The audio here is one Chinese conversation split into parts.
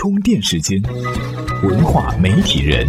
充电时间，文化媒体人。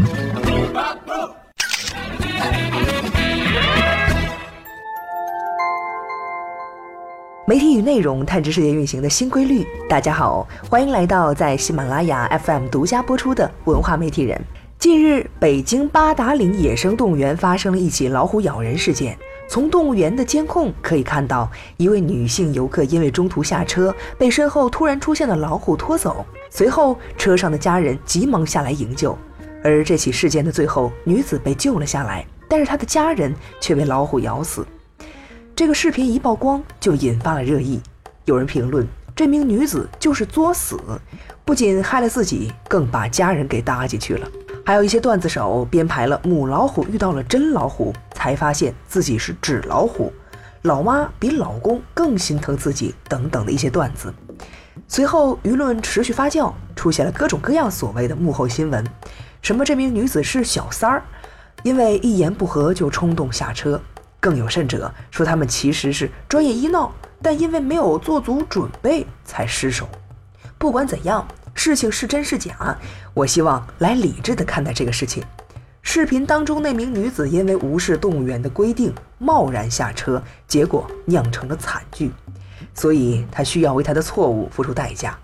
媒体与内容探知世界运行的新规律。大家好，欢迎来到在喜马拉雅 FM 独家播出的文化媒体人。近日，北京八达岭野生动物园发生了一起老虎咬人事件。从动物园的监控可以看到，一位女性游客因为中途下车，被身后突然出现的老虎拖走。随后，车上的家人急忙下来营救。而这起事件的最后，女子被救了下来，但是她的家人却被老虎咬死。这个视频一曝光，就引发了热议。有人评论，这名女子就是作死，不仅害了自己，更把家人给搭进去了。还有一些段子手编排了母老虎遇到了真老虎，才发现自己是纸老虎，老妈比老公更心疼自己等等的一些段子。随后舆论持续发酵，出现了各种各样所谓的幕后新闻，什么这名女子是小三儿，因为一言不合就冲动下车，更有甚者说他们其实是专业医闹，但因为没有做足准备才失手。不管怎样。事情是真是假？我希望来理智的看待这个事情。视频当中那名女子因为无视动物园的规定，贸然下车，结果酿成了惨剧，所以她需要为她的错误付出代价。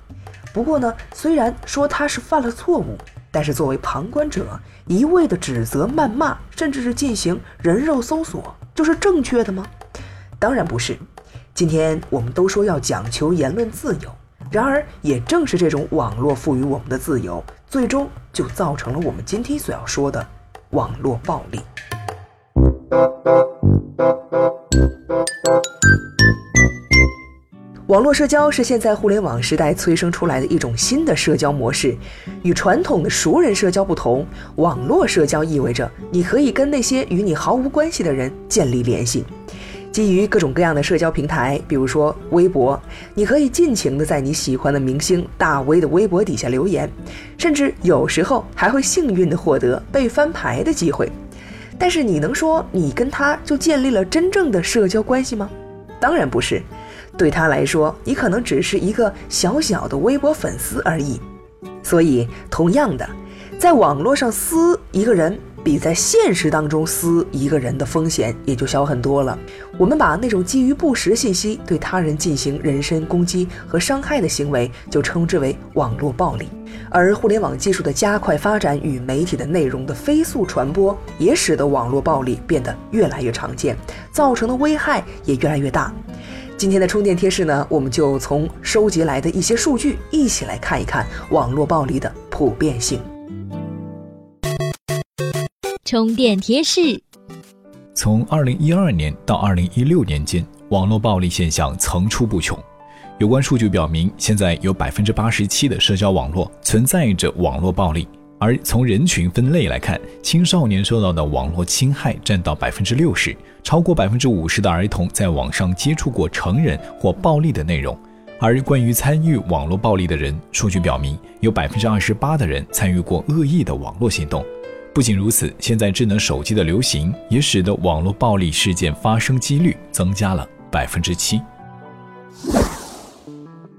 不过呢，虽然说她是犯了错误，但是作为旁观者，一味的指责、谩骂，甚至是进行人肉搜索，就是正确的吗？当然不是。今天我们都说要讲求言论自由。然而，也正是这种网络赋予我们的自由，最终就造成了我们今天所要说的网络暴力。网络社交是现在互联网时代催生出来的一种新的社交模式，与传统的熟人社交不同，网络社交意味着你可以跟那些与你毫无关系的人建立联系。基于各种各样的社交平台，比如说微博，你可以尽情的在你喜欢的明星大 V 的微博底下留言，甚至有时候还会幸运的获得被翻牌的机会。但是你能说你跟他就建立了真正的社交关系吗？当然不是，对他来说，你可能只是一个小小的微博粉丝而已。所以，同样的，在网络上撕一个人。比在现实当中撕一个人的风险也就小很多了。我们把那种基于不实信息对他人进行人身攻击和伤害的行为，就称之为网络暴力。而互联网技术的加快发展与媒体的内容的飞速传播，也使得网络暴力变得越来越常见，造成的危害也越来越大。今天的充电贴士呢，我们就从收集来的一些数据，一起来看一看网络暴力的普遍性。充电贴士：从二零一二年到二零一六年间，网络暴力现象层出不穷。有关数据表明，现在有百分之八十七的社交网络存在着网络暴力。而从人群分类来看，青少年受到的网络侵害占到百分之六十，超过百分之五十的儿童在网上接触过成人或暴力的内容。而关于参与网络暴力的人，数据表明，有百分之二十八的人参与过恶意的网络行动。不仅如此，现在智能手机的流行也使得网络暴力事件发生几率增加了百分之七。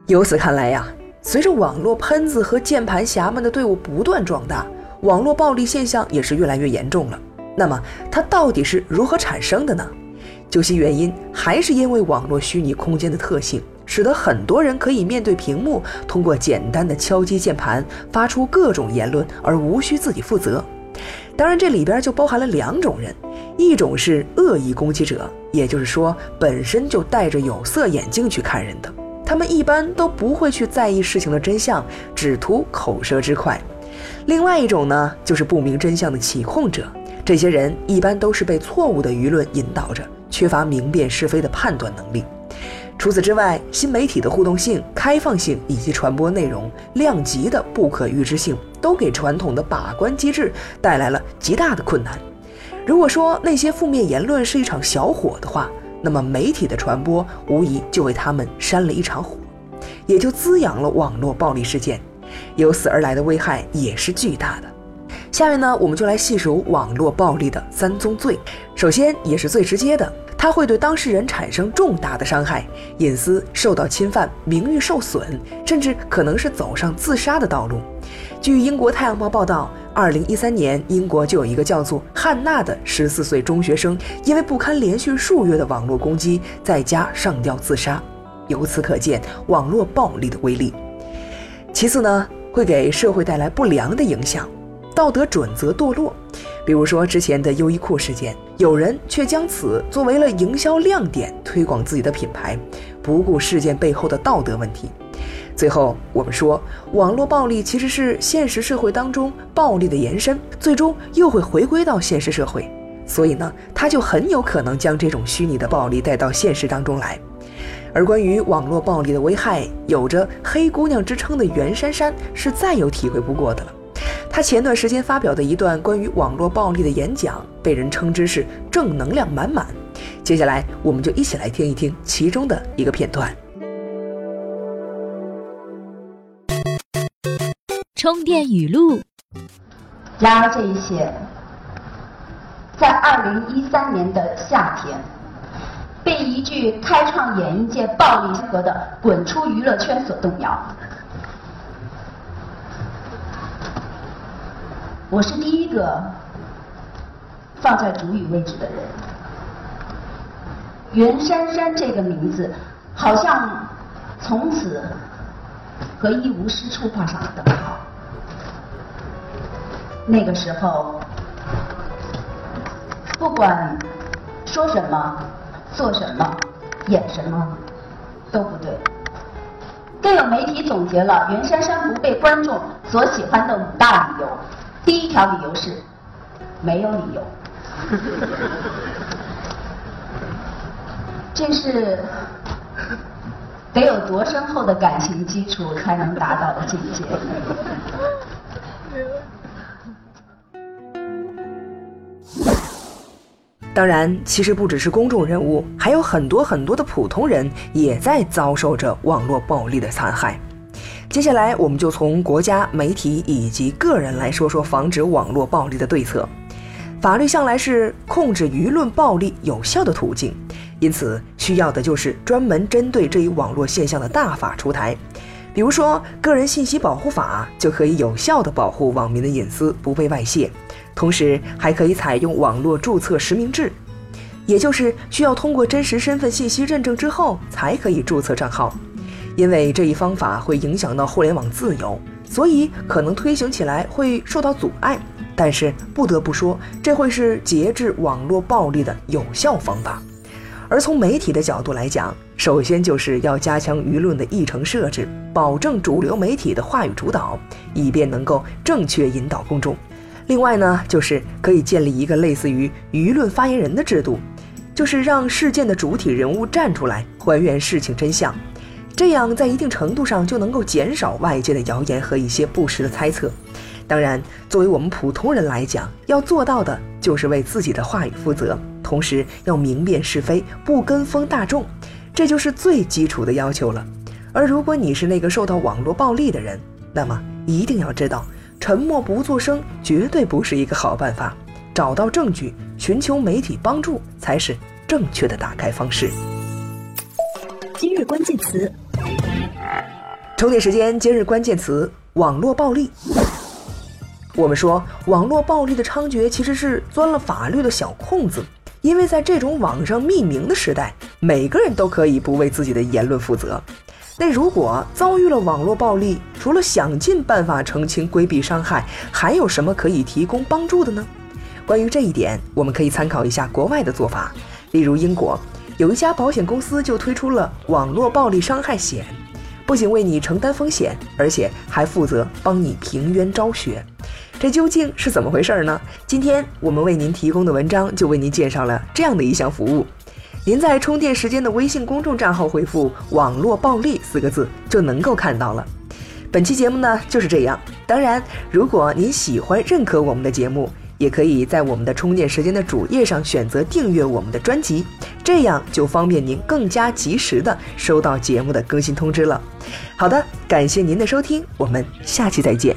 由此看来呀，随着网络喷子和键盘侠们的队伍不断壮大，网络暴力现象也是越来越严重了。那么，它到底是如何产生的呢？究其原因，还是因为网络虚拟空间的特性，使得很多人可以面对屏幕，通过简单的敲击键盘，发出各种言论，而无需自己负责。当然，这里边就包含了两种人，一种是恶意攻击者，也就是说本身就戴着有色眼镜去看人的，他们一般都不会去在意事情的真相，只图口舌之快；另外一种呢，就是不明真相的起哄者，这些人一般都是被错误的舆论引导着，缺乏明辨是非的判断能力。除此之外，新媒体的互动性、开放性以及传播内容量级的不可预知性，都给传统的把关机制带来了极大的困难。如果说那些负面言论是一场小火的话，那么媒体的传播无疑就为他们扇了一场火，也就滋养了网络暴力事件。由此而来的危害也是巨大的。下面呢，我们就来细数网络暴力的三宗罪。首先，也是最直接的。它会对当事人产生重大的伤害，隐私受到侵犯，名誉受损，甚至可能是走上自杀的道路。据英国《太阳报》报道，二零一三年，英国就有一个叫做汉娜的十四岁中学生，因为不堪连续数月的网络攻击，在家上吊自杀。由此可见，网络暴力的威力。其次呢，会给社会带来不良的影响，道德准则堕落。比如说之前的优衣库事件，有人却将此作为了营销亮点，推广自己的品牌，不顾事件背后的道德问题。最后，我们说，网络暴力其实是现实社会当中暴力的延伸，最终又会回归到现实社会。所以呢，它就很有可能将这种虚拟的暴力带到现实当中来。而关于网络暴力的危害，有着“黑姑娘”之称的袁姗姗是再有体会不过的了。她前段时间发表的一段关于网络暴力的演讲，被人称之是正能量满满。接下来，我们就一起来听一听其中的一个片段。充电语录。然而，这一切在二零一三年的夏天。被一句开创演艺界暴力风格的“滚出娱乐圈”所动摇。我是第一个放在主语位置的人。袁姗姗这个名字，好像从此和一无是处画上了等号。那个时候，不管说什么。做什么，演什么，都不对。更有媒体总结了袁姗姗不被观众所喜欢的五大理由。第一条理由是，没有理由。这是得有多深厚的感情基础才能达到的境界。当然，其实不只是公众人物，还有很多很多的普通人也在遭受着网络暴力的残害。接下来，我们就从国家、媒体以及个人来说说防止网络暴力的对策。法律向来是控制舆论暴力有效的途径，因此需要的就是专门针对这一网络现象的大法出台。比如说，《个人信息保护法》就可以有效地保护网民的隐私不被外泄。同时还可以采用网络注册实名制，也就是需要通过真实身份信息认证之后才可以注册账号。因为这一方法会影响到互联网自由，所以可能推行起来会受到阻碍。但是不得不说，这会是节制网络暴力的有效方法。而从媒体的角度来讲，首先就是要加强舆论的议程设置，保证主流媒体的话语主导，以便能够正确引导公众。另外呢，就是可以建立一个类似于舆论发言人的制度，就是让事件的主体人物站出来还原事情真相，这样在一定程度上就能够减少外界的谣言和一些不实的猜测。当然，作为我们普通人来讲，要做到的就是为自己的话语负责，同时要明辨是非，不跟风大众，这就是最基础的要求了。而如果你是那个受到网络暴力的人，那么一定要知道。沉默不作声绝对不是一个好办法，找到证据，寻求媒体帮助才是正确的打开方式。今日关键词：充电时间。今日关键词：网络暴力。我们说，网络暴力的猖獗其实是钻了法律的小空子，因为在这种网上匿名的时代，每个人都可以不为自己的言论负责。那如果遭遇了网络暴力，除了想尽办法澄清、规避伤害，还有什么可以提供帮助的呢？关于这一点，我们可以参考一下国外的做法。例如，英国有一家保险公司就推出了网络暴力伤害险，不仅为你承担风险，而且还负责帮你平冤昭雪。这究竟是怎么回事呢？今天我们为您提供的文章就为您介绍了这样的一项服务。您在充电时间的微信公众账号回复“网络暴力”四个字，就能够看到了。本期节目呢就是这样。当然，如果您喜欢、认可我们的节目，也可以在我们的充电时间的主页上选择订阅我们的专辑，这样就方便您更加及时的收到节目的更新通知了。好的，感谢您的收听，我们下期再见。